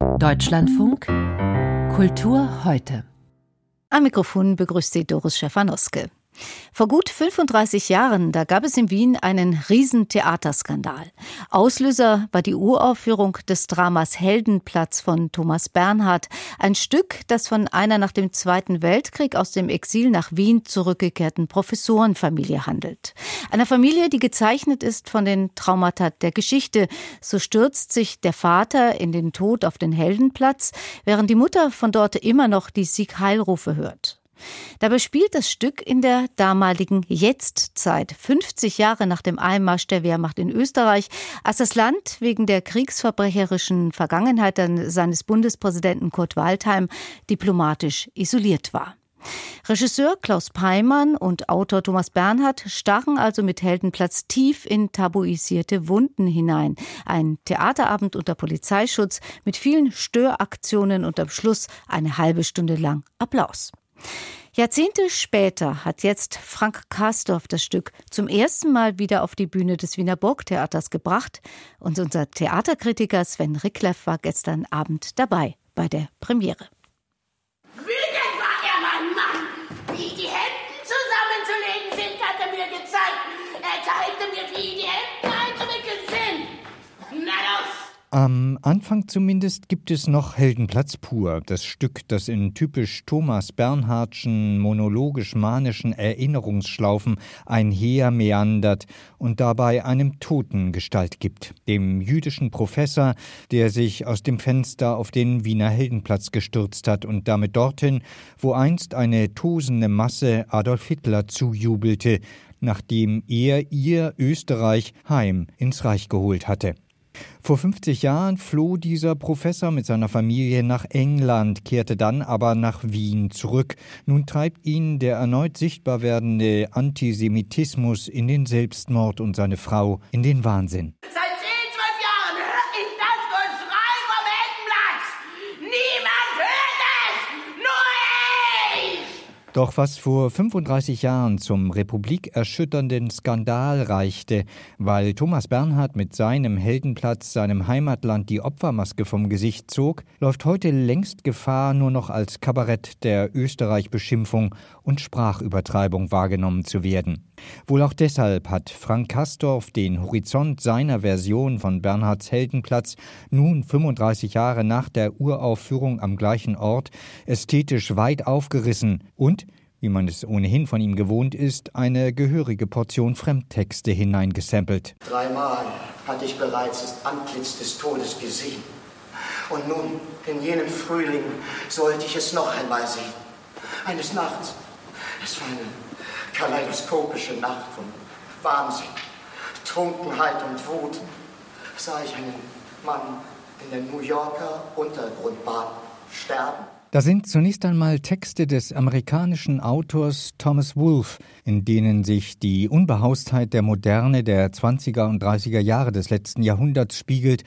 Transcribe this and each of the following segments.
Deutschlandfunk Kultur heute. Am Mikrofon begrüßt sie Doris Schäfer-Noske. Vor gut 35 Jahren, da gab es in Wien einen Riesentheaterskandal. Auslöser war die Uraufführung des Dramas Heldenplatz von Thomas Bernhard, ein Stück, das von einer nach dem Zweiten Weltkrieg aus dem Exil nach Wien zurückgekehrten Professorenfamilie handelt. Einer Familie, die gezeichnet ist von den Traumata der Geschichte. So stürzt sich der Vater in den Tod auf den Heldenplatz, während die Mutter von dort immer noch die Siegheilrufe hört. Dabei spielt das Stück in der damaligen Jetztzeit, 50 Jahre nach dem Einmarsch der Wehrmacht in Österreich, als das Land wegen der kriegsverbrecherischen Vergangenheit seines Bundespräsidenten Kurt Waldheim diplomatisch isoliert war. Regisseur Klaus Peimann und Autor Thomas Bernhard stachen also mit Heldenplatz tief in tabuisierte Wunden hinein. Ein Theaterabend unter Polizeischutz mit vielen Störaktionen und am Schluss eine halbe Stunde lang Applaus. Jahrzehnte später hat jetzt Frank Karsdorf das Stück zum ersten Mal wieder auf die Bühne des Wiener Burgtheaters gebracht und unser Theaterkritiker Sven Rickleff war gestern Abend dabei bei der Premiere. Wütend war er, mein Mann! Wie die Hemden zusammenzulegen sind, hat er mir gezeigt. Er zeigte mir, wie die Hemden einzuwickeln sind. Na los! Am Anfang zumindest gibt es noch Heldenplatz pur, das Stück, das in typisch Thomas Bernhardschen monologisch-manischen Erinnerungsschlaufen einher meandert und dabei einem Toten Gestalt gibt, dem jüdischen Professor, der sich aus dem Fenster auf den Wiener Heldenplatz gestürzt hat und damit dorthin, wo einst eine tosende Masse Adolf Hitler zujubelte, nachdem er ihr Österreich heim ins Reich geholt hatte. Vor 50 Jahren floh dieser Professor mit seiner Familie nach England, kehrte dann aber nach Wien zurück. Nun treibt ihn der erneut sichtbar werdende Antisemitismus in den Selbstmord und seine Frau in den Wahnsinn. Doch was vor 35 Jahren zum republikerschütternden Skandal reichte, weil Thomas Bernhard mit seinem Heldenplatz seinem Heimatland die Opfermaske vom Gesicht zog, läuft heute längst Gefahr, nur noch als Kabarett der Österreich-Beschimpfung und Sprachübertreibung wahrgenommen zu werden. Wohl auch deshalb hat Frank Kastorf den Horizont seiner Version von Bernhards Heldenplatz nun 35 Jahre nach der Uraufführung am gleichen Ort ästhetisch weit aufgerissen und wie man es ohnehin von ihm gewohnt ist, eine gehörige Portion Fremdtexte hineingesampelt. Dreimal hatte ich bereits das Antlitz des Todes gesehen. Und nun, in jenem Frühling, sollte ich es noch einmal sehen. Eines Nachts. Es war eine kaleidoskopische Nacht von Wahnsinn, Trunkenheit und Wut, sah ich einen Mann in der New Yorker Untergrundbahn sterben. Da sind zunächst einmal Texte des amerikanischen Autors Thomas Wolfe, in denen sich die Unbehaustheit der Moderne der 20er und 30er Jahre des letzten Jahrhunderts spiegelt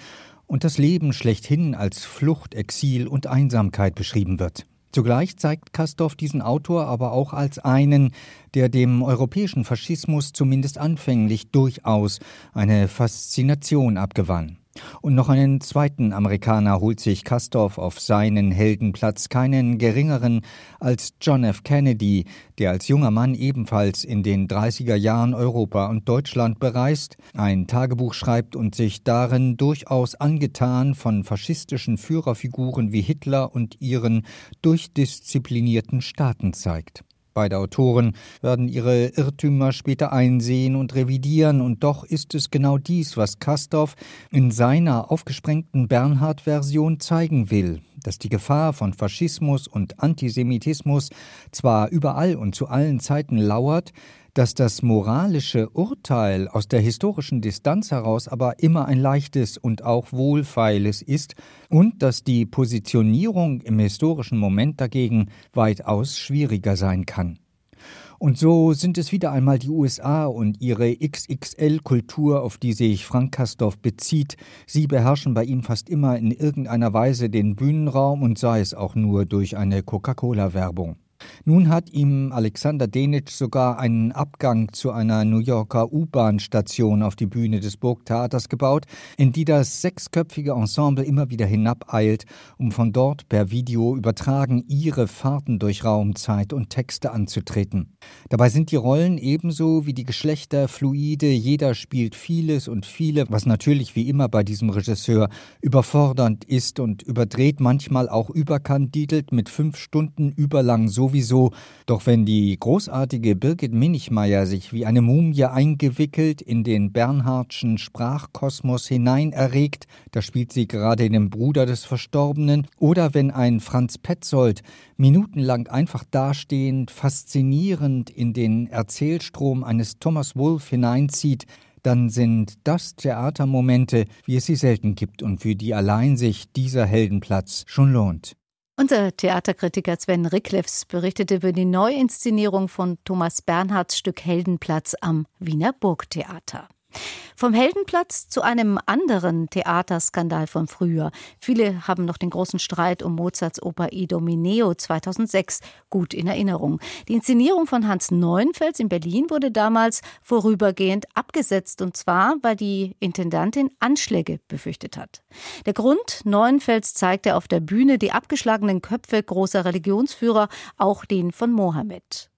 und das Leben schlechthin als Flucht, Exil und Einsamkeit beschrieben wird. Zugleich zeigt Kastorf diesen Autor aber auch als einen, der dem europäischen Faschismus zumindest anfänglich durchaus eine Faszination abgewann. Und noch einen zweiten Amerikaner holt sich Kastorf auf seinen Heldenplatz, keinen geringeren als John F. Kennedy, der als junger Mann ebenfalls in den 30er Jahren Europa und Deutschland bereist, ein Tagebuch schreibt und sich darin durchaus angetan von faschistischen Führerfiguren wie Hitler und ihren durchdisziplinierten Staaten zeigt. Beide Autoren werden ihre Irrtümer später einsehen und revidieren, und doch ist es genau dies, was Kastorf in seiner aufgesprengten Bernhard-Version zeigen will, dass die Gefahr von Faschismus und Antisemitismus zwar überall und zu allen Zeiten lauert, dass das moralische Urteil aus der historischen Distanz heraus aber immer ein leichtes und auch wohlfeiles ist und dass die Positionierung im historischen Moment dagegen weitaus schwieriger sein kann. Und so sind es wieder einmal die USA und ihre XXL-Kultur, auf die sich Frank Kastorf bezieht. Sie beherrschen bei ihm fast immer in irgendeiner Weise den Bühnenraum und sei es auch nur durch eine Coca-Cola-Werbung. Nun hat ihm Alexander Denitsch sogar einen Abgang zu einer New Yorker U-Bahn-Station auf die Bühne des Burgtheaters gebaut, in die das sechsköpfige Ensemble immer wieder hinabeilt, um von dort per Video übertragen ihre Fahrten durch Raum, Zeit und Texte anzutreten. Dabei sind die Rollen ebenso wie die Geschlechter fluide, jeder spielt vieles und viele, was natürlich wie immer bei diesem Regisseur überfordernd ist und überdreht, manchmal auch überkandidelt mit fünf Stunden überlang sowieso. Doch wenn die großartige Birgit Minichmeier sich wie eine Mumie eingewickelt in den Bernhardschen Sprachkosmos hinein erregt, da spielt sie gerade den Bruder des Verstorbenen, oder wenn ein Franz Petzold minutenlang einfach dastehend, faszinierend in den Erzählstrom eines Thomas Wolfe hineinzieht, dann sind das Theatermomente, wie es sie selten gibt und für die allein sich dieser Heldenplatz schon lohnt. Unser Theaterkritiker Sven Ricklefs berichtete über die Neuinszenierung von Thomas Bernhards Stück Heldenplatz am Wiener Burgtheater. Vom Heldenplatz zu einem anderen Theaterskandal von früher. Viele haben noch den großen Streit um Mozarts Oper Idomeneo 2006 gut in Erinnerung. Die Inszenierung von Hans Neuenfels in Berlin wurde damals vorübergehend abgesetzt und zwar, weil die Intendantin Anschläge befürchtet hat. Der Grund, Neuenfels zeigte auf der Bühne die abgeschlagenen Köpfe großer Religionsführer, auch den von Mohammed.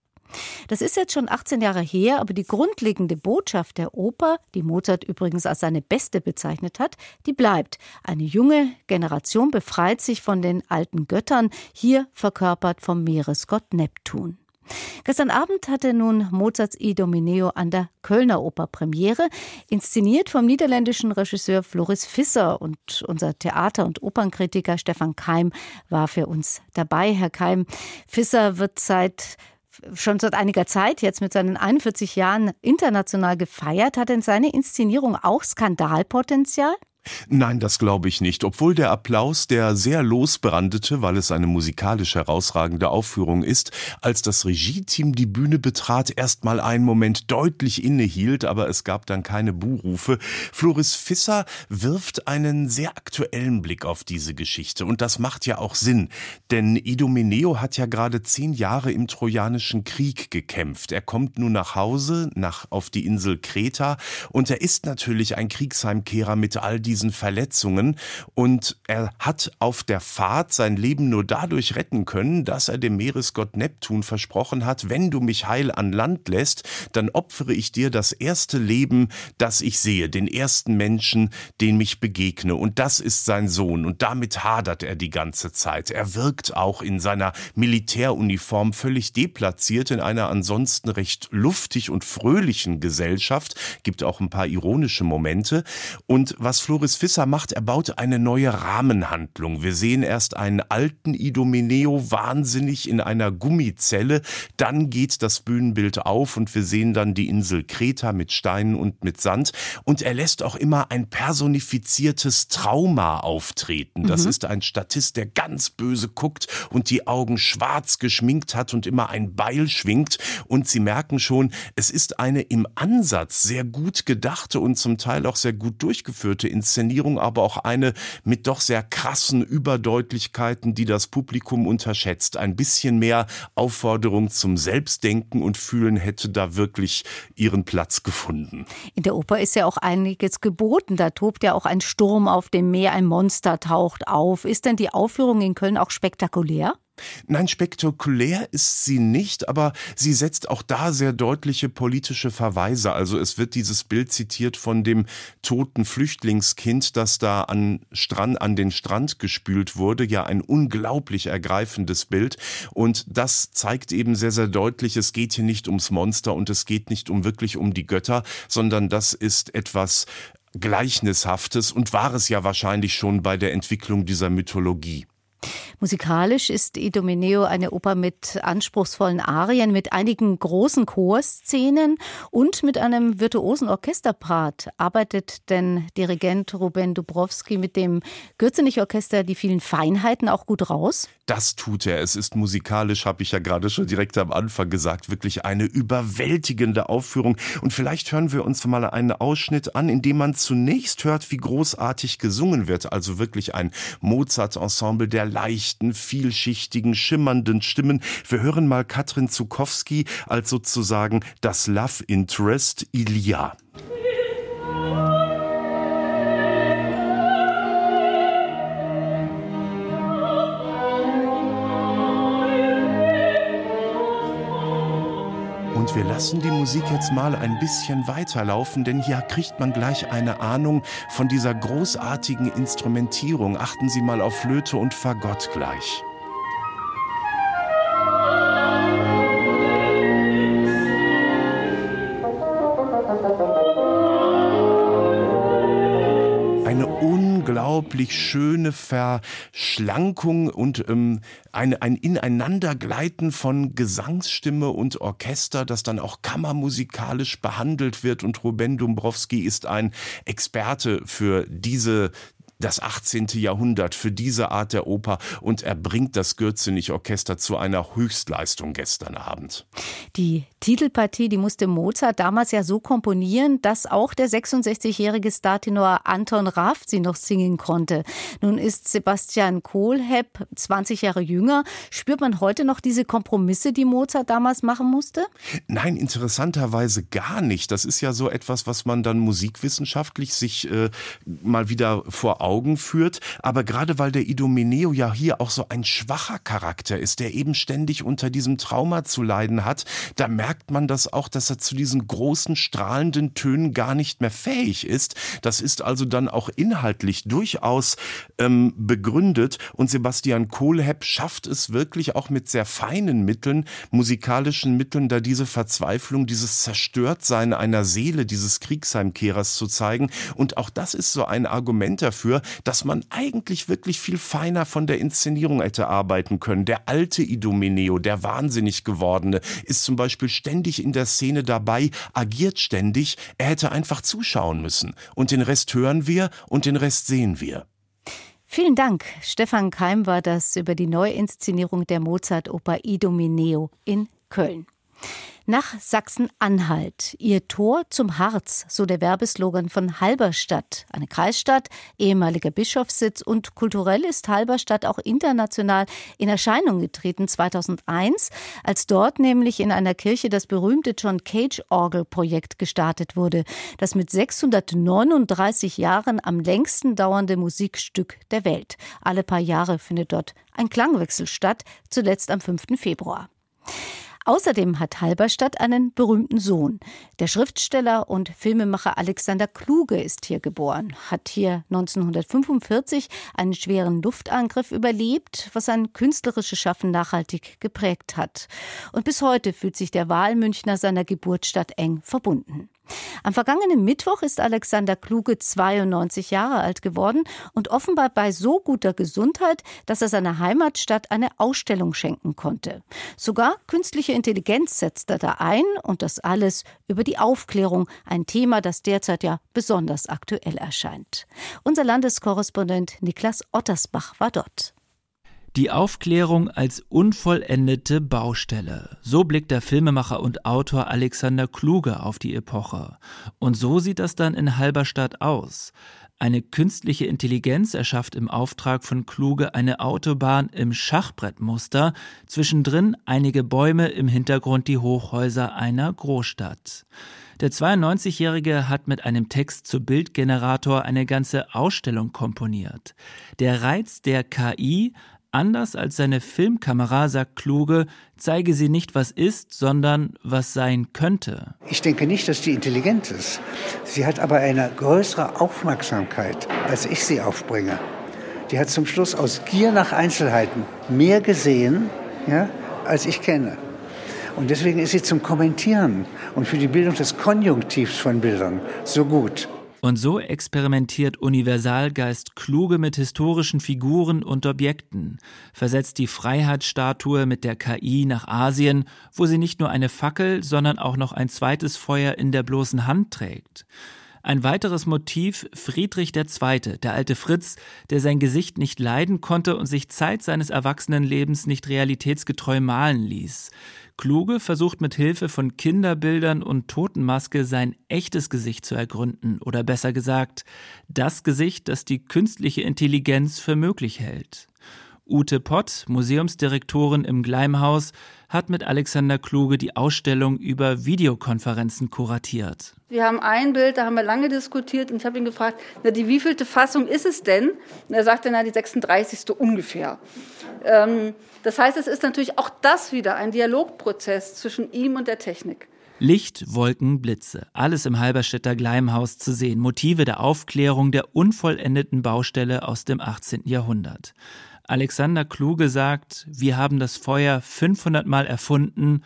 Das ist jetzt schon 18 Jahre her, aber die grundlegende Botschaft der Oper, die Mozart übrigens als seine beste bezeichnet hat, die bleibt. Eine junge Generation befreit sich von den alten Göttern, hier verkörpert vom Meeresgott Neptun. Gestern Abend hatte nun Mozarts Idomeneo an der Kölner Oper Premiere, inszeniert vom niederländischen Regisseur Floris Visser und unser Theater- und Opernkritiker Stefan Keim war für uns dabei. Herr Keim, Visser wird seit schon seit einiger Zeit jetzt mit seinen 41 Jahren international gefeiert. Hat denn seine Inszenierung auch Skandalpotenzial? Nein, das glaube ich nicht. Obwohl der Applaus, der sehr losbrandete, weil es eine musikalisch herausragende Aufführung ist, als das Regie-Team die Bühne betrat, erst mal einen Moment deutlich innehielt, aber es gab dann keine Buhrufe. Floris Fisser wirft einen sehr aktuellen Blick auf diese Geschichte und das macht ja auch Sinn, denn Idomeneo hat ja gerade zehn Jahre im Trojanischen Krieg gekämpft. Er kommt nun nach Hause, nach auf die Insel Kreta und er ist natürlich ein Kriegsheimkehrer mit all diesen diesen Verletzungen. Und er hat auf der Fahrt sein Leben nur dadurch retten können, dass er dem Meeresgott Neptun versprochen hat, wenn du mich heil an Land lässt, dann opfere ich dir das erste Leben, das ich sehe, den ersten Menschen, den mich begegne. Und das ist sein Sohn. Und damit hadert er die ganze Zeit. Er wirkt auch in seiner Militäruniform völlig deplatziert in einer ansonsten recht luftig und fröhlichen Gesellschaft, gibt auch ein paar ironische Momente. Und was Florian Boris Fisser macht, er baut eine neue Rahmenhandlung. Wir sehen erst einen alten Idomeneo wahnsinnig in einer Gummizelle, dann geht das Bühnenbild auf und wir sehen dann die Insel Kreta mit Steinen und mit Sand und er lässt auch immer ein personifiziertes Trauma auftreten. Das mhm. ist ein Statist, der ganz böse guckt und die Augen schwarz geschminkt hat und immer ein Beil schwingt und Sie merken schon, es ist eine im Ansatz sehr gut gedachte und zum Teil auch sehr gut durchgeführte Inszenierung Inszenierung, aber auch eine mit doch sehr krassen Überdeutlichkeiten, die das Publikum unterschätzt. Ein bisschen mehr Aufforderung zum Selbstdenken und Fühlen hätte da wirklich ihren Platz gefunden. In der Oper ist ja auch einiges geboten. Da tobt ja auch ein Sturm auf dem Meer, ein Monster taucht auf. Ist denn die Aufführung in Köln auch spektakulär? Nein, spektakulär ist sie nicht, aber sie setzt auch da sehr deutliche politische Verweise. Also es wird dieses Bild zitiert von dem toten Flüchtlingskind, das da an, Strand, an den Strand gespült wurde. Ja, ein unglaublich ergreifendes Bild. Und das zeigt eben sehr, sehr deutlich, es geht hier nicht ums Monster und es geht nicht um wirklich um die Götter, sondern das ist etwas Gleichnishaftes und war es ja wahrscheinlich schon bei der Entwicklung dieser Mythologie. Musikalisch ist Idomeneo eine Oper mit anspruchsvollen Arien, mit einigen großen Chorszenen und mit einem virtuosen Orchesterpart. Arbeitet denn Dirigent Ruben Dubrowski mit dem Gürzenich-Orchester die vielen Feinheiten auch gut raus? Das tut er. Es ist musikalisch, habe ich ja gerade schon direkt am Anfang gesagt, wirklich eine überwältigende Aufführung. Und vielleicht hören wir uns mal einen Ausschnitt an, in dem man zunächst hört, wie großartig gesungen wird. Also wirklich ein Mozart-Ensemble der Leicht leichten, vielschichtigen, schimmernden Stimmen. Wir hören mal Katrin Zukowski als sozusagen das Love Interest Ilia. Und wir lassen die Musik jetzt mal ein bisschen weiterlaufen, denn hier kriegt man gleich eine Ahnung von dieser großartigen Instrumentierung. Achten Sie mal auf Flöte und Fagott gleich. Unglaublich schöne Verschlankung und ähm, eine, ein Ineinandergleiten von Gesangsstimme und Orchester, das dann auch kammermusikalisch behandelt wird. Und Ruben Dombrowski ist ein Experte für diese das 18. Jahrhundert für diese Art der Oper und er bringt das Gürzenich-Orchester zu einer Höchstleistung gestern Abend. Die Titelpartie, die musste Mozart damals ja so komponieren, dass auch der 66-jährige Startenor Anton Raff sie noch singen konnte. Nun ist Sebastian Kohlhepp 20 Jahre jünger. Spürt man heute noch diese Kompromisse, die Mozart damals machen musste? Nein, interessanterweise gar nicht. Das ist ja so etwas, was man dann musikwissenschaftlich sich äh, mal wieder vor Augen führt. Aber gerade weil der Idomeneo ja hier auch so ein schwacher Charakter ist, der eben ständig unter diesem Trauma zu leiden hat, da merkt man das auch, dass er zu diesen großen strahlenden Tönen gar nicht mehr fähig ist. Das ist also dann auch inhaltlich durchaus ähm, begründet. Und Sebastian Kohlhepp schafft es wirklich auch mit sehr feinen Mitteln, musikalischen Mitteln, da diese Verzweiflung, dieses Zerstörtsein einer Seele dieses Kriegsheimkehrers zu zeigen. Und auch das ist so ein Argument dafür, dafür, dass man eigentlich wirklich viel feiner von der Inszenierung hätte arbeiten können. Der alte Idomeneo, der wahnsinnig gewordene, ist zum Beispiel ständig in der Szene dabei, agiert ständig. Er hätte einfach zuschauen müssen. Und den Rest hören wir und den Rest sehen wir. Vielen Dank. Stefan Keim war das über die Neuinszenierung der Mozart-Oper Idomeneo in Köln nach Sachsen-Anhalt. Ihr Tor zum Harz, so der Werbeslogan von Halberstadt, eine Kreisstadt, ehemaliger Bischofssitz und kulturell ist Halberstadt auch international in Erscheinung getreten 2001, als dort nämlich in einer Kirche das berühmte John Cage Orgelprojekt gestartet wurde, das mit 639 Jahren am längsten dauernde Musikstück der Welt. Alle paar Jahre findet dort ein Klangwechsel statt, zuletzt am 5. Februar. Außerdem hat Halberstadt einen berühmten Sohn. Der Schriftsteller und Filmemacher Alexander Kluge ist hier geboren, hat hier 1945 einen schweren Luftangriff überlebt, was sein künstlerisches Schaffen nachhaltig geprägt hat. Und bis heute fühlt sich der Wahlmünchner seiner Geburtsstadt eng verbunden. Am vergangenen Mittwoch ist Alexander Kluge 92 Jahre alt geworden und offenbar bei so guter Gesundheit, dass er seiner Heimatstadt eine Ausstellung schenken konnte. Sogar künstliche Intelligenz setzt er da ein und das alles über die Aufklärung, ein Thema, das derzeit ja besonders aktuell erscheint. Unser Landeskorrespondent Niklas Ottersbach war dort. Die Aufklärung als unvollendete Baustelle. So blickt der Filmemacher und Autor Alexander Kluge auf die Epoche. Und so sieht das dann in Halberstadt aus. Eine künstliche Intelligenz erschafft im Auftrag von Kluge eine Autobahn im Schachbrettmuster, zwischendrin einige Bäume, im Hintergrund die Hochhäuser einer Großstadt. Der 92-Jährige hat mit einem Text zu Bildgenerator eine ganze Ausstellung komponiert. Der Reiz der KI, Anders als seine Filmkamera sagt Kluge, zeige sie nicht, was ist, sondern was sein könnte. Ich denke nicht, dass die intelligent ist. Sie hat aber eine größere Aufmerksamkeit, als ich sie aufbringe. Die hat zum Schluss aus Gier nach Einzelheiten mehr gesehen, ja, als ich kenne. Und deswegen ist sie zum Kommentieren und für die Bildung des Konjunktivs von Bildern so gut. Und so experimentiert Universalgeist kluge mit historischen Figuren und Objekten, versetzt die Freiheitsstatue mit der KI nach Asien, wo sie nicht nur eine Fackel, sondern auch noch ein zweites Feuer in der bloßen Hand trägt. Ein weiteres Motiv Friedrich II., der alte Fritz, der sein Gesicht nicht leiden konnte und sich Zeit seines Erwachsenenlebens nicht realitätsgetreu malen ließ. Kluge versucht mit Hilfe von Kinderbildern und Totenmaske sein echtes Gesicht zu ergründen oder besser gesagt, das Gesicht, das die künstliche Intelligenz für möglich hält. Ute Pott, Museumsdirektorin im Gleimhaus, hat mit Alexander Kluge die Ausstellung über Videokonferenzen kuratiert. Wir haben ein Bild, da haben wir lange diskutiert und ich habe ihn gefragt, na, die wievielte Fassung ist es denn? Und er sagte, na, die 36. ungefähr. Ähm, das heißt, es ist natürlich auch das wieder ein Dialogprozess zwischen ihm und der Technik. Licht, Wolken, Blitze, alles im Halberstädter Gleimhaus zu sehen, Motive der Aufklärung der unvollendeten Baustelle aus dem 18. Jahrhundert. Alexander Kluge sagt, wir haben das Feuer 500 Mal erfunden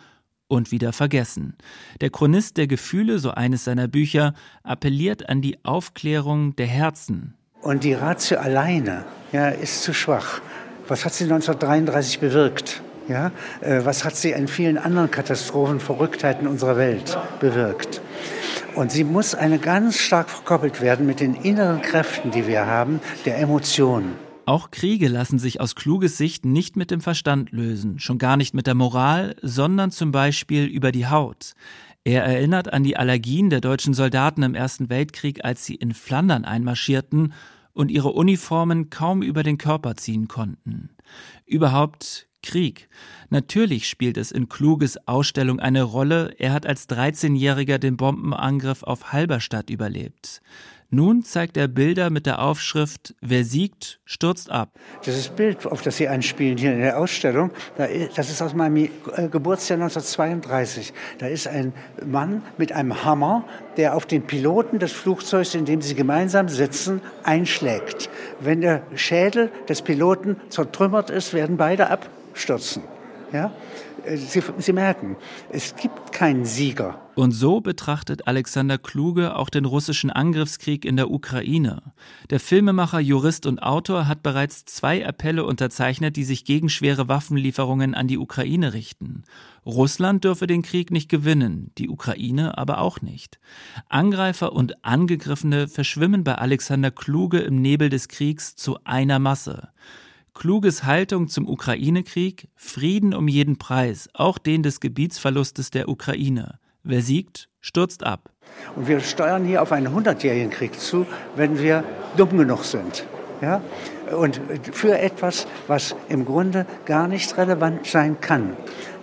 und wieder vergessen. Der Chronist der Gefühle, so eines seiner Bücher, appelliert an die Aufklärung der Herzen. Und die Ratio alleine ja, ist zu schwach. Was hat sie 1933 bewirkt? Ja, äh, was hat sie in vielen anderen Katastrophen, Verrücktheiten unserer Welt bewirkt? Und sie muss eine ganz stark verkoppelt werden mit den inneren Kräften, die wir haben, der Emotionen. Auch Kriege lassen sich aus kluges Sicht nicht mit dem Verstand lösen, schon gar nicht mit der Moral, sondern zum Beispiel über die Haut. Er erinnert an die Allergien der deutschen Soldaten im Ersten Weltkrieg, als sie in Flandern einmarschierten und ihre Uniformen kaum über den Körper ziehen konnten. Überhaupt Krieg. Natürlich spielt es in Kluges Ausstellung eine Rolle, er hat als 13-Jähriger den Bombenangriff auf Halberstadt überlebt. Nun zeigt er Bilder mit der Aufschrift Wer siegt, stürzt ab. Dieses Bild, auf das Sie anspielen hier in der Ausstellung, das ist aus meinem äh, Geburtsjahr 1932. Da ist ein Mann mit einem Hammer, der auf den Piloten des Flugzeugs, in dem sie gemeinsam sitzen, einschlägt. Wenn der Schädel des Piloten zertrümmert ist, werden beide abstürzen. Ja? Äh, sie, Sie merken, es gibt keinen Sieger. Und so betrachtet Alexander Kluge auch den russischen Angriffskrieg in der Ukraine. Der Filmemacher, Jurist und Autor hat bereits zwei Appelle unterzeichnet, die sich gegen schwere Waffenlieferungen an die Ukraine richten. Russland dürfe den Krieg nicht gewinnen, die Ukraine aber auch nicht. Angreifer und Angegriffene verschwimmen bei Alexander Kluge im Nebel des Kriegs zu einer Masse. Kluges Haltung zum Ukraine-Krieg, Frieden um jeden Preis, auch den des Gebietsverlustes der Ukraine. Wer siegt, stürzt ab. Und wir steuern hier auf einen hundertjährigen Krieg zu, wenn wir dumm genug sind. Ja? Und für etwas, was im Grunde gar nicht relevant sein kann.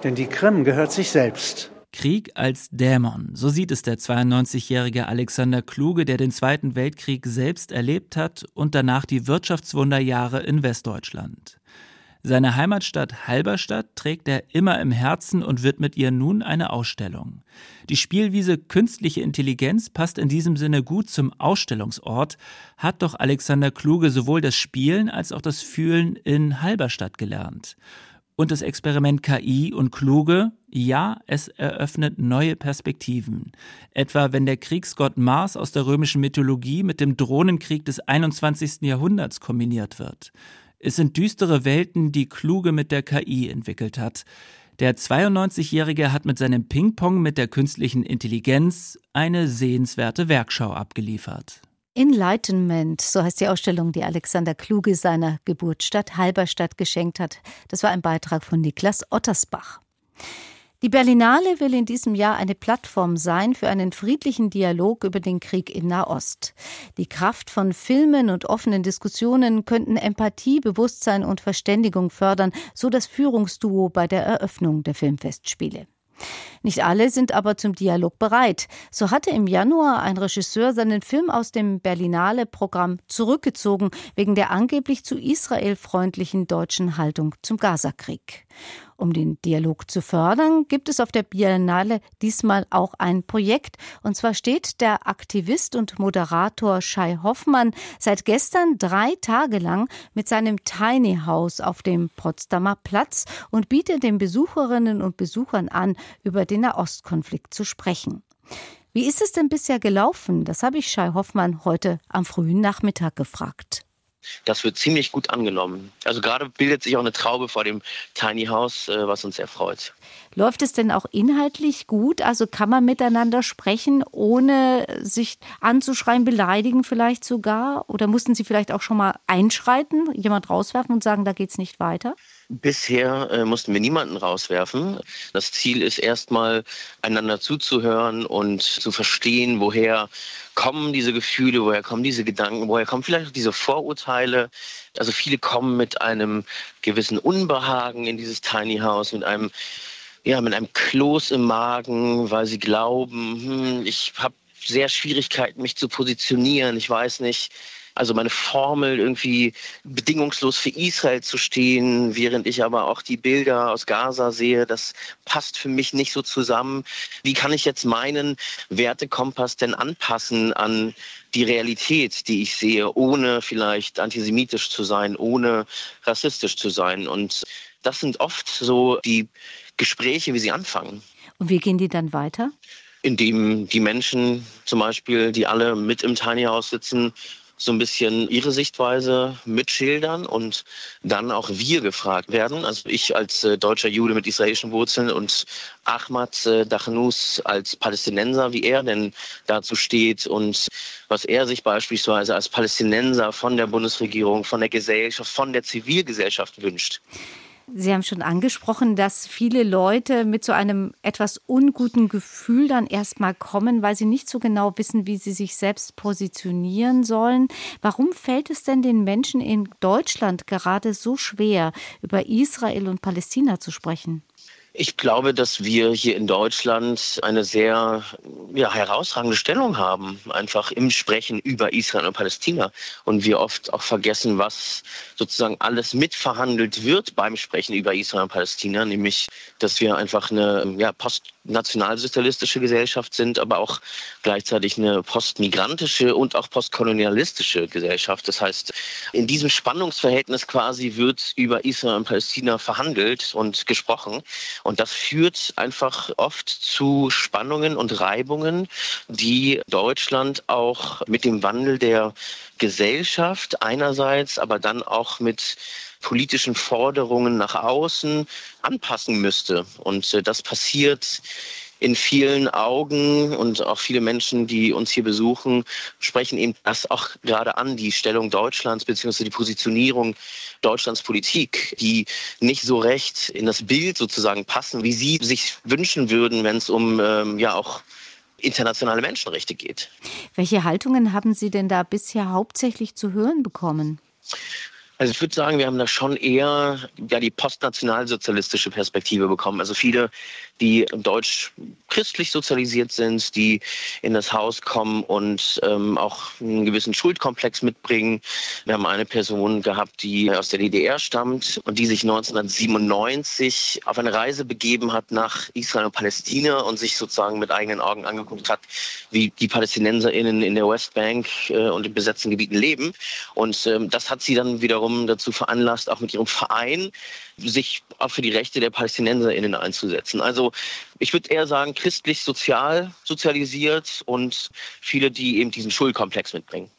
Denn die Krim gehört sich selbst. Krieg als Dämon, so sieht es der 92-jährige Alexander Kluge, der den Zweiten Weltkrieg selbst erlebt hat und danach die Wirtschaftswunderjahre in Westdeutschland. Seine Heimatstadt Halberstadt trägt er immer im Herzen und wird mit ihr nun eine Ausstellung. Die Spielwiese Künstliche Intelligenz passt in diesem Sinne gut zum Ausstellungsort, hat doch Alexander Kluge sowohl das Spielen als auch das Fühlen in Halberstadt gelernt. Und das Experiment KI und Kluge, ja, es eröffnet neue Perspektiven. Etwa wenn der Kriegsgott Mars aus der römischen Mythologie mit dem Drohnenkrieg des 21. Jahrhunderts kombiniert wird. Es sind düstere Welten, die Kluge mit der KI entwickelt hat. Der 92-Jährige hat mit seinem Ping-Pong mit der künstlichen Intelligenz eine sehenswerte Werkschau abgeliefert. Enlightenment, so heißt die Ausstellung, die Alexander Kluge seiner Geburtsstadt Halberstadt geschenkt hat. Das war ein Beitrag von Niklas Ottersbach. Die Berlinale will in diesem Jahr eine Plattform sein für einen friedlichen Dialog über den Krieg in Nahost. Die Kraft von Filmen und offenen Diskussionen könnten Empathie, Bewusstsein und Verständigung fördern, so das Führungsduo bei der Eröffnung der Filmfestspiele. Nicht alle sind aber zum Dialog bereit. So hatte im Januar ein Regisseur seinen Film aus dem Berlinale-Programm zurückgezogen, wegen der angeblich zu Israel freundlichen deutschen Haltung zum Gazakrieg. Um den Dialog zu fördern, gibt es auf der Biennale diesmal auch ein Projekt. Und zwar steht der Aktivist und Moderator Shai Hoffmann seit gestern drei Tage lang mit seinem Tiny House auf dem Potsdamer Platz und bietet den Besucherinnen und Besuchern an, über den Nahostkonflikt zu sprechen. Wie ist es denn bisher gelaufen? Das habe ich Shai Hoffmann heute am frühen Nachmittag gefragt. Das wird ziemlich gut angenommen. Also gerade bildet sich auch eine Traube vor dem Tiny House, äh, was uns sehr freut. Läuft es denn auch inhaltlich gut? Also kann man miteinander sprechen, ohne sich anzuschreien, beleidigen vielleicht sogar? Oder mussten Sie vielleicht auch schon mal einschreiten, jemand rauswerfen und sagen, da geht es nicht weiter? Bisher äh, mussten wir niemanden rauswerfen. Das Ziel ist erstmal, einander zuzuhören und zu verstehen, woher kommen diese Gefühle, woher kommen diese Gedanken, woher kommen vielleicht auch diese Vorurteile. Also viele kommen mit einem gewissen Unbehagen in dieses Tiny House, mit einem ja, mit einem Kloß im Magen, weil sie glauben, hm, ich habe sehr Schwierigkeiten, mich zu positionieren. Ich weiß nicht, also meine Formel irgendwie bedingungslos für Israel zu stehen, während ich aber auch die Bilder aus Gaza sehe, das passt für mich nicht so zusammen. Wie kann ich jetzt meinen Wertekompass denn anpassen an die Realität, die ich sehe, ohne vielleicht antisemitisch zu sein, ohne rassistisch zu sein? Und das sind oft so die Gespräche, wie sie anfangen. Und wie gehen die dann weiter? Indem die Menschen zum Beispiel, die alle mit im Tiny House sitzen, so ein bisschen ihre Sichtweise mitschildern und dann auch wir gefragt werden. Also ich als äh, deutscher Jude mit israelischen Wurzeln und Ahmad äh, Dachnus als Palästinenser, wie er denn dazu steht und was er sich beispielsweise als Palästinenser von der Bundesregierung, von der Gesellschaft, von der Zivilgesellschaft wünscht. Sie haben schon angesprochen, dass viele Leute mit so einem etwas unguten Gefühl dann erstmal kommen, weil sie nicht so genau wissen, wie sie sich selbst positionieren sollen. Warum fällt es denn den Menschen in Deutschland gerade so schwer, über Israel und Palästina zu sprechen? Ich glaube, dass wir hier in Deutschland eine sehr ja, herausragende Stellung haben, einfach im Sprechen über Israel und Palästina. Und wir oft auch vergessen, was sozusagen alles mitverhandelt wird beim Sprechen über Israel und Palästina, nämlich, dass wir einfach eine ja, postnationalsozialistische Gesellschaft sind, aber auch gleichzeitig eine postmigrantische und auch postkolonialistische Gesellschaft. Das heißt, in diesem Spannungsverhältnis quasi wird über Israel und Palästina verhandelt und gesprochen. Und das führt einfach oft zu Spannungen und Reibungen, die Deutschland auch mit dem Wandel der Gesellschaft einerseits, aber dann auch mit politischen Forderungen nach außen anpassen müsste. Und äh, das passiert in vielen Augen und auch viele Menschen, die uns hier besuchen, sprechen eben das auch gerade an, die Stellung Deutschlands bzw. die Positionierung Deutschlands Politik, die nicht so recht in das Bild sozusagen passen, wie Sie sich wünschen würden, wenn es um ähm, ja auch internationale Menschenrechte geht. Welche Haltungen haben Sie denn da bisher hauptsächlich zu hören bekommen? Also ich würde sagen, wir haben da schon eher ja, die postnationalsozialistische Perspektive bekommen. Also viele, die deutsch-christlich sozialisiert sind, die in das Haus kommen und ähm, auch einen gewissen Schuldkomplex mitbringen. Wir haben eine Person gehabt, die aus der DDR stammt und die sich 1997 auf eine Reise begeben hat nach Israel und Palästina und sich sozusagen mit eigenen Augen angeguckt hat, wie die PalästinenserInnen in der Westbank äh, und in besetzten Gebieten leben. Und ähm, das hat sie dann wiederum wiederum dazu veranlasst, auch mit ihrem Verein sich auch für die Rechte der PalästinenserInnen einzusetzen. Also ich würde eher sagen, christlich sozial sozialisiert und viele, die eben diesen Schulkomplex mitbringen.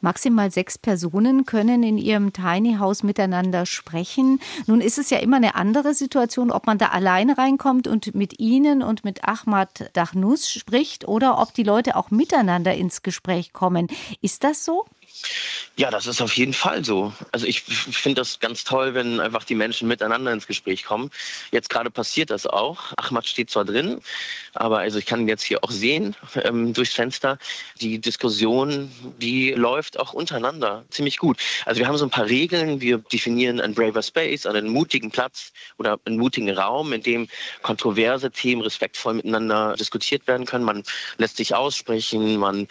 Maximal sechs Personen können in ihrem Tiny House miteinander sprechen. Nun ist es ja immer eine andere Situation, ob man da alleine reinkommt und mit Ihnen und mit Ahmad Dachnus spricht oder ob die Leute auch miteinander ins Gespräch kommen. Ist das so? Ja, das ist auf jeden Fall so. Also ich finde das ganz toll, wenn einfach die Menschen miteinander ins Gespräch kommen. Jetzt gerade passiert das auch. Ahmad steht zwar drin, aber also ich kann jetzt hier auch sehen ähm, durchs Fenster. Die Diskussion, die läuft auch untereinander ziemlich gut. Also wir haben so ein paar Regeln. Wir definieren einen braver Space, einen mutigen Platz oder einen mutigen Raum, in dem kontroverse Themen respektvoll miteinander diskutiert werden können. Man lässt sich aussprechen, man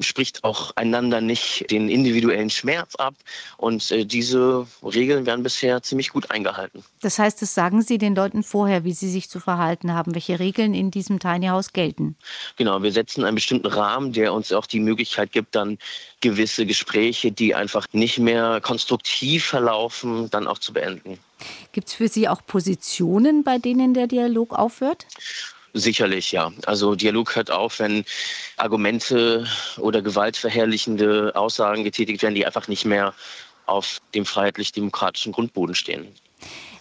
spricht auch einander nicht den individuellen Schmerz ab. Und äh, diese Regeln werden bisher ziemlich gut eingehalten. Das heißt, das sagen Sie den Leuten vorher, wie sie sich zu verhalten haben, welche Regeln in diesem Tiny House gelten. Genau, wir setzen einen bestimmten Rahmen, der uns auch die Möglichkeit gibt, dann gewisse Gespräche, die einfach nicht mehr konstruktiv verlaufen, dann auch zu beenden. Gibt es für Sie auch Positionen, bei denen der Dialog aufhört? Sicherlich, ja. Also Dialog hört auf, wenn Argumente oder gewaltverherrlichende Aussagen getätigt werden, die einfach nicht mehr auf dem freiheitlich-demokratischen Grundboden stehen.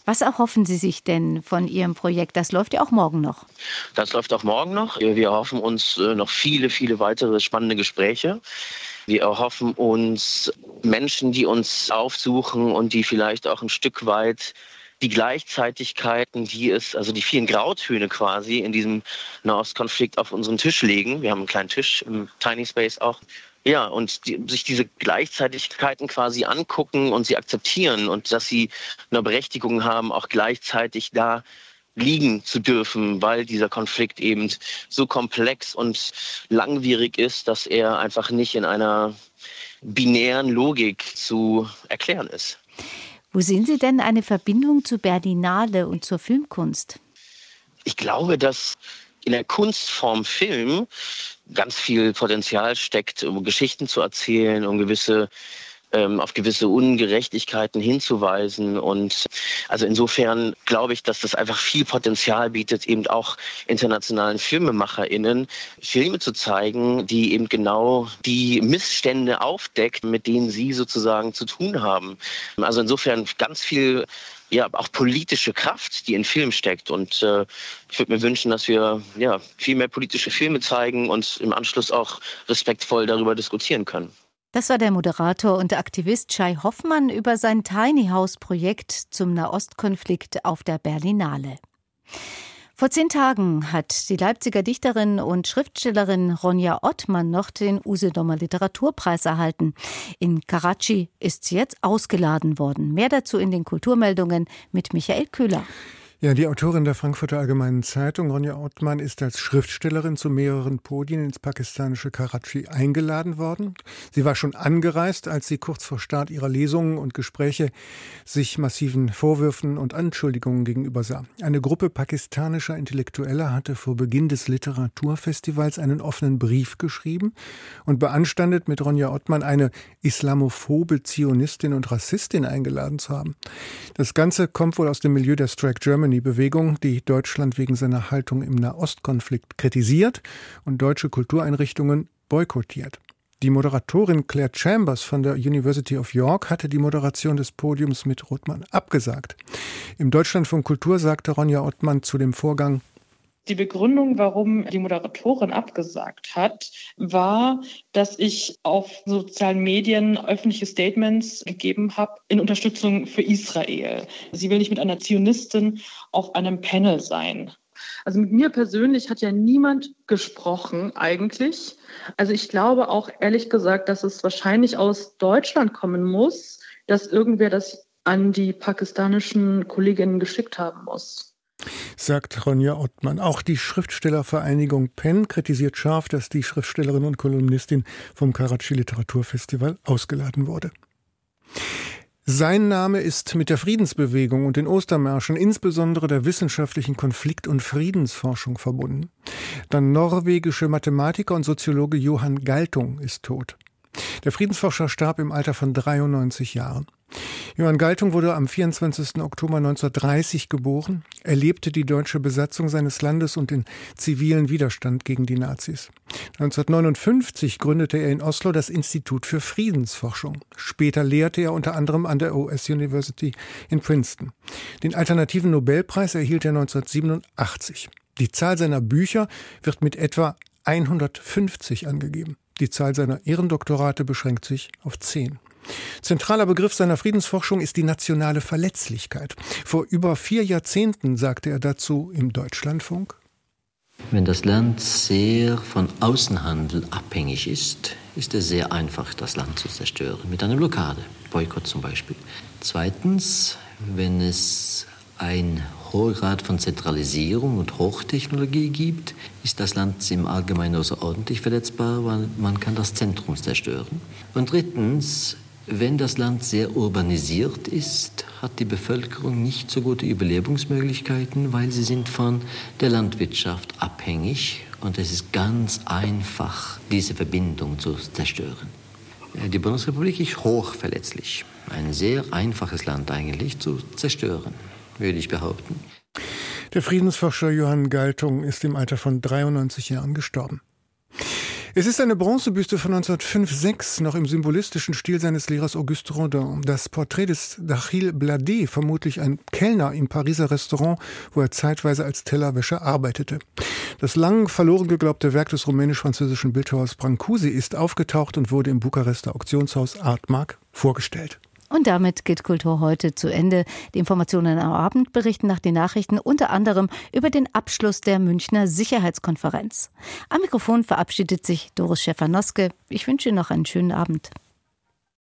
Was erhoffen Sie sich denn von Ihrem Projekt? Das läuft ja auch morgen noch. Das läuft auch morgen noch. Wir erhoffen uns äh, noch viele, viele weitere spannende Gespräche. Wir erhoffen uns Menschen, die uns aufsuchen und die vielleicht auch ein Stück weit die Gleichzeitigkeiten, die es, also die vielen Grautöne quasi in diesem Nahostkonflikt auf unseren Tisch legen. Wir haben einen kleinen Tisch im Tiny Space auch. Ja, und die, sich diese Gleichzeitigkeiten quasi angucken und sie akzeptieren und dass sie eine Berechtigung haben, auch gleichzeitig da liegen zu dürfen, weil dieser Konflikt eben so komplex und langwierig ist, dass er einfach nicht in einer binären Logik zu erklären ist. Wo sehen Sie denn eine Verbindung zu Berlinale und zur Filmkunst? Ich glaube, dass in der Kunstform Film ganz viel Potenzial steckt, um Geschichten zu erzählen, um gewisse ähm, auf gewisse Ungerechtigkeiten hinzuweisen. Und also insofern glaube ich, dass das einfach viel Potenzial bietet, eben auch internationalen FilmemacherInnen Filme zu zeigen, die eben genau die Missstände aufdeckt, mit denen sie sozusagen zu tun haben. Also insofern ganz viel ja, auch politische Kraft, die in Film steckt. Und äh, ich würde mir wünschen, dass wir ja, viel mehr politische Filme zeigen und im Anschluss auch respektvoll darüber diskutieren können. Das war der Moderator und Aktivist Shai Hoffmann über sein Tiny House Projekt zum Nahostkonflikt auf der Berlinale. Vor zehn Tagen hat die Leipziger Dichterin und Schriftstellerin Ronja Ottmann noch den Usedomer Literaturpreis erhalten. In Karachi ist sie jetzt ausgeladen worden. Mehr dazu in den Kulturmeldungen mit Michael Köhler. Ja, die Autorin der Frankfurter Allgemeinen Zeitung, Ronja Ottmann, ist als Schriftstellerin zu mehreren Podien ins pakistanische Karachi eingeladen worden. Sie war schon angereist, als sie kurz vor Start ihrer Lesungen und Gespräche sich massiven Vorwürfen und Anschuldigungen gegenüber sah. Eine Gruppe pakistanischer Intellektueller hatte vor Beginn des Literaturfestivals einen offenen Brief geschrieben und beanstandet, mit Ronja Ottmann eine islamophobe Zionistin und Rassistin eingeladen zu haben. Das Ganze kommt wohl aus dem Milieu der Strike German Germany-Bewegung, die Deutschland wegen seiner Haltung im Nahostkonflikt kritisiert und deutsche Kultureinrichtungen boykottiert. Die Moderatorin Claire Chambers von der University of York hatte die Moderation des Podiums mit Rothmann abgesagt. Im Deutschlandfunk Kultur sagte Ronja Ottmann zu dem Vorgang, die Begründung, warum die Moderatorin abgesagt hat, war, dass ich auf sozialen Medien öffentliche Statements gegeben habe in Unterstützung für Israel. Sie will nicht mit einer Zionistin auf einem Panel sein. Also mit mir persönlich hat ja niemand gesprochen eigentlich. Also ich glaube auch ehrlich gesagt, dass es wahrscheinlich aus Deutschland kommen muss, dass irgendwer das an die pakistanischen Kolleginnen geschickt haben muss sagt Ronja Ottmann. Auch die Schriftstellervereinigung PEN kritisiert scharf, dass die Schriftstellerin und Kolumnistin vom Karachi Literaturfestival ausgeladen wurde. Sein Name ist mit der Friedensbewegung und den Ostermärschen, insbesondere der wissenschaftlichen Konflikt- und Friedensforschung verbunden. Der norwegische Mathematiker und Soziologe Johann Galtung ist tot. Der Friedensforscher starb im Alter von 93 Jahren. Johann Galtung wurde am 24. Oktober 1930 geboren. Er lebte die deutsche Besatzung seines Landes und den zivilen Widerstand gegen die Nazis. 1959 gründete er in Oslo das Institut für Friedensforschung. Später lehrte er unter anderem an der OS University in Princeton. Den alternativen Nobelpreis erhielt er 1987. Die Zahl seiner Bücher wird mit etwa 150 angegeben. Die Zahl seiner Ehrendoktorate beschränkt sich auf 10. Zentraler Begriff seiner Friedensforschung ist die nationale Verletzlichkeit. Vor über vier Jahrzehnten sagte er dazu im Deutschlandfunk. Wenn das Land sehr von Außenhandel abhängig ist, ist es sehr einfach, das Land zu zerstören. Mit einer Blockade, Boykott zum Beispiel. Zweitens, wenn es ein hoher Grad von Zentralisierung und Hochtechnologie gibt, ist das Land im Allgemeinen außerordentlich verletzbar, weil man kann das Zentrum zerstören. Und drittens, wenn das Land sehr urbanisiert ist, hat die Bevölkerung nicht so gute Überlebensmöglichkeiten, weil sie sind von der Landwirtschaft abhängig und es ist ganz einfach, diese Verbindung zu zerstören. Die Bundesrepublik ist hochverletzlich. Ein sehr einfaches Land eigentlich zu zerstören, würde ich behaupten. Der Friedensforscher Johann Galtung ist im Alter von 93 Jahren gestorben. Es ist eine Bronzebüste von 1905-6, noch im symbolistischen Stil seines Lehrers Auguste Rodin. Das Porträt des D'Achille Bladet, vermutlich ein Kellner im Pariser Restaurant, wo er zeitweise als Tellerwäscher arbeitete. Das lang verloren geglaubte Werk des rumänisch-französischen Bildhauers Brancusi ist aufgetaucht und wurde im Bukarester Auktionshaus Artmark vorgestellt. Und damit geht Kultur heute zu Ende. Die Informationen am Abend berichten nach den Nachrichten unter anderem über den Abschluss der Münchner Sicherheitskonferenz. Am Mikrofon verabschiedet sich Doris Schäfer-Noske. Ich wünsche Ihnen noch einen schönen Abend.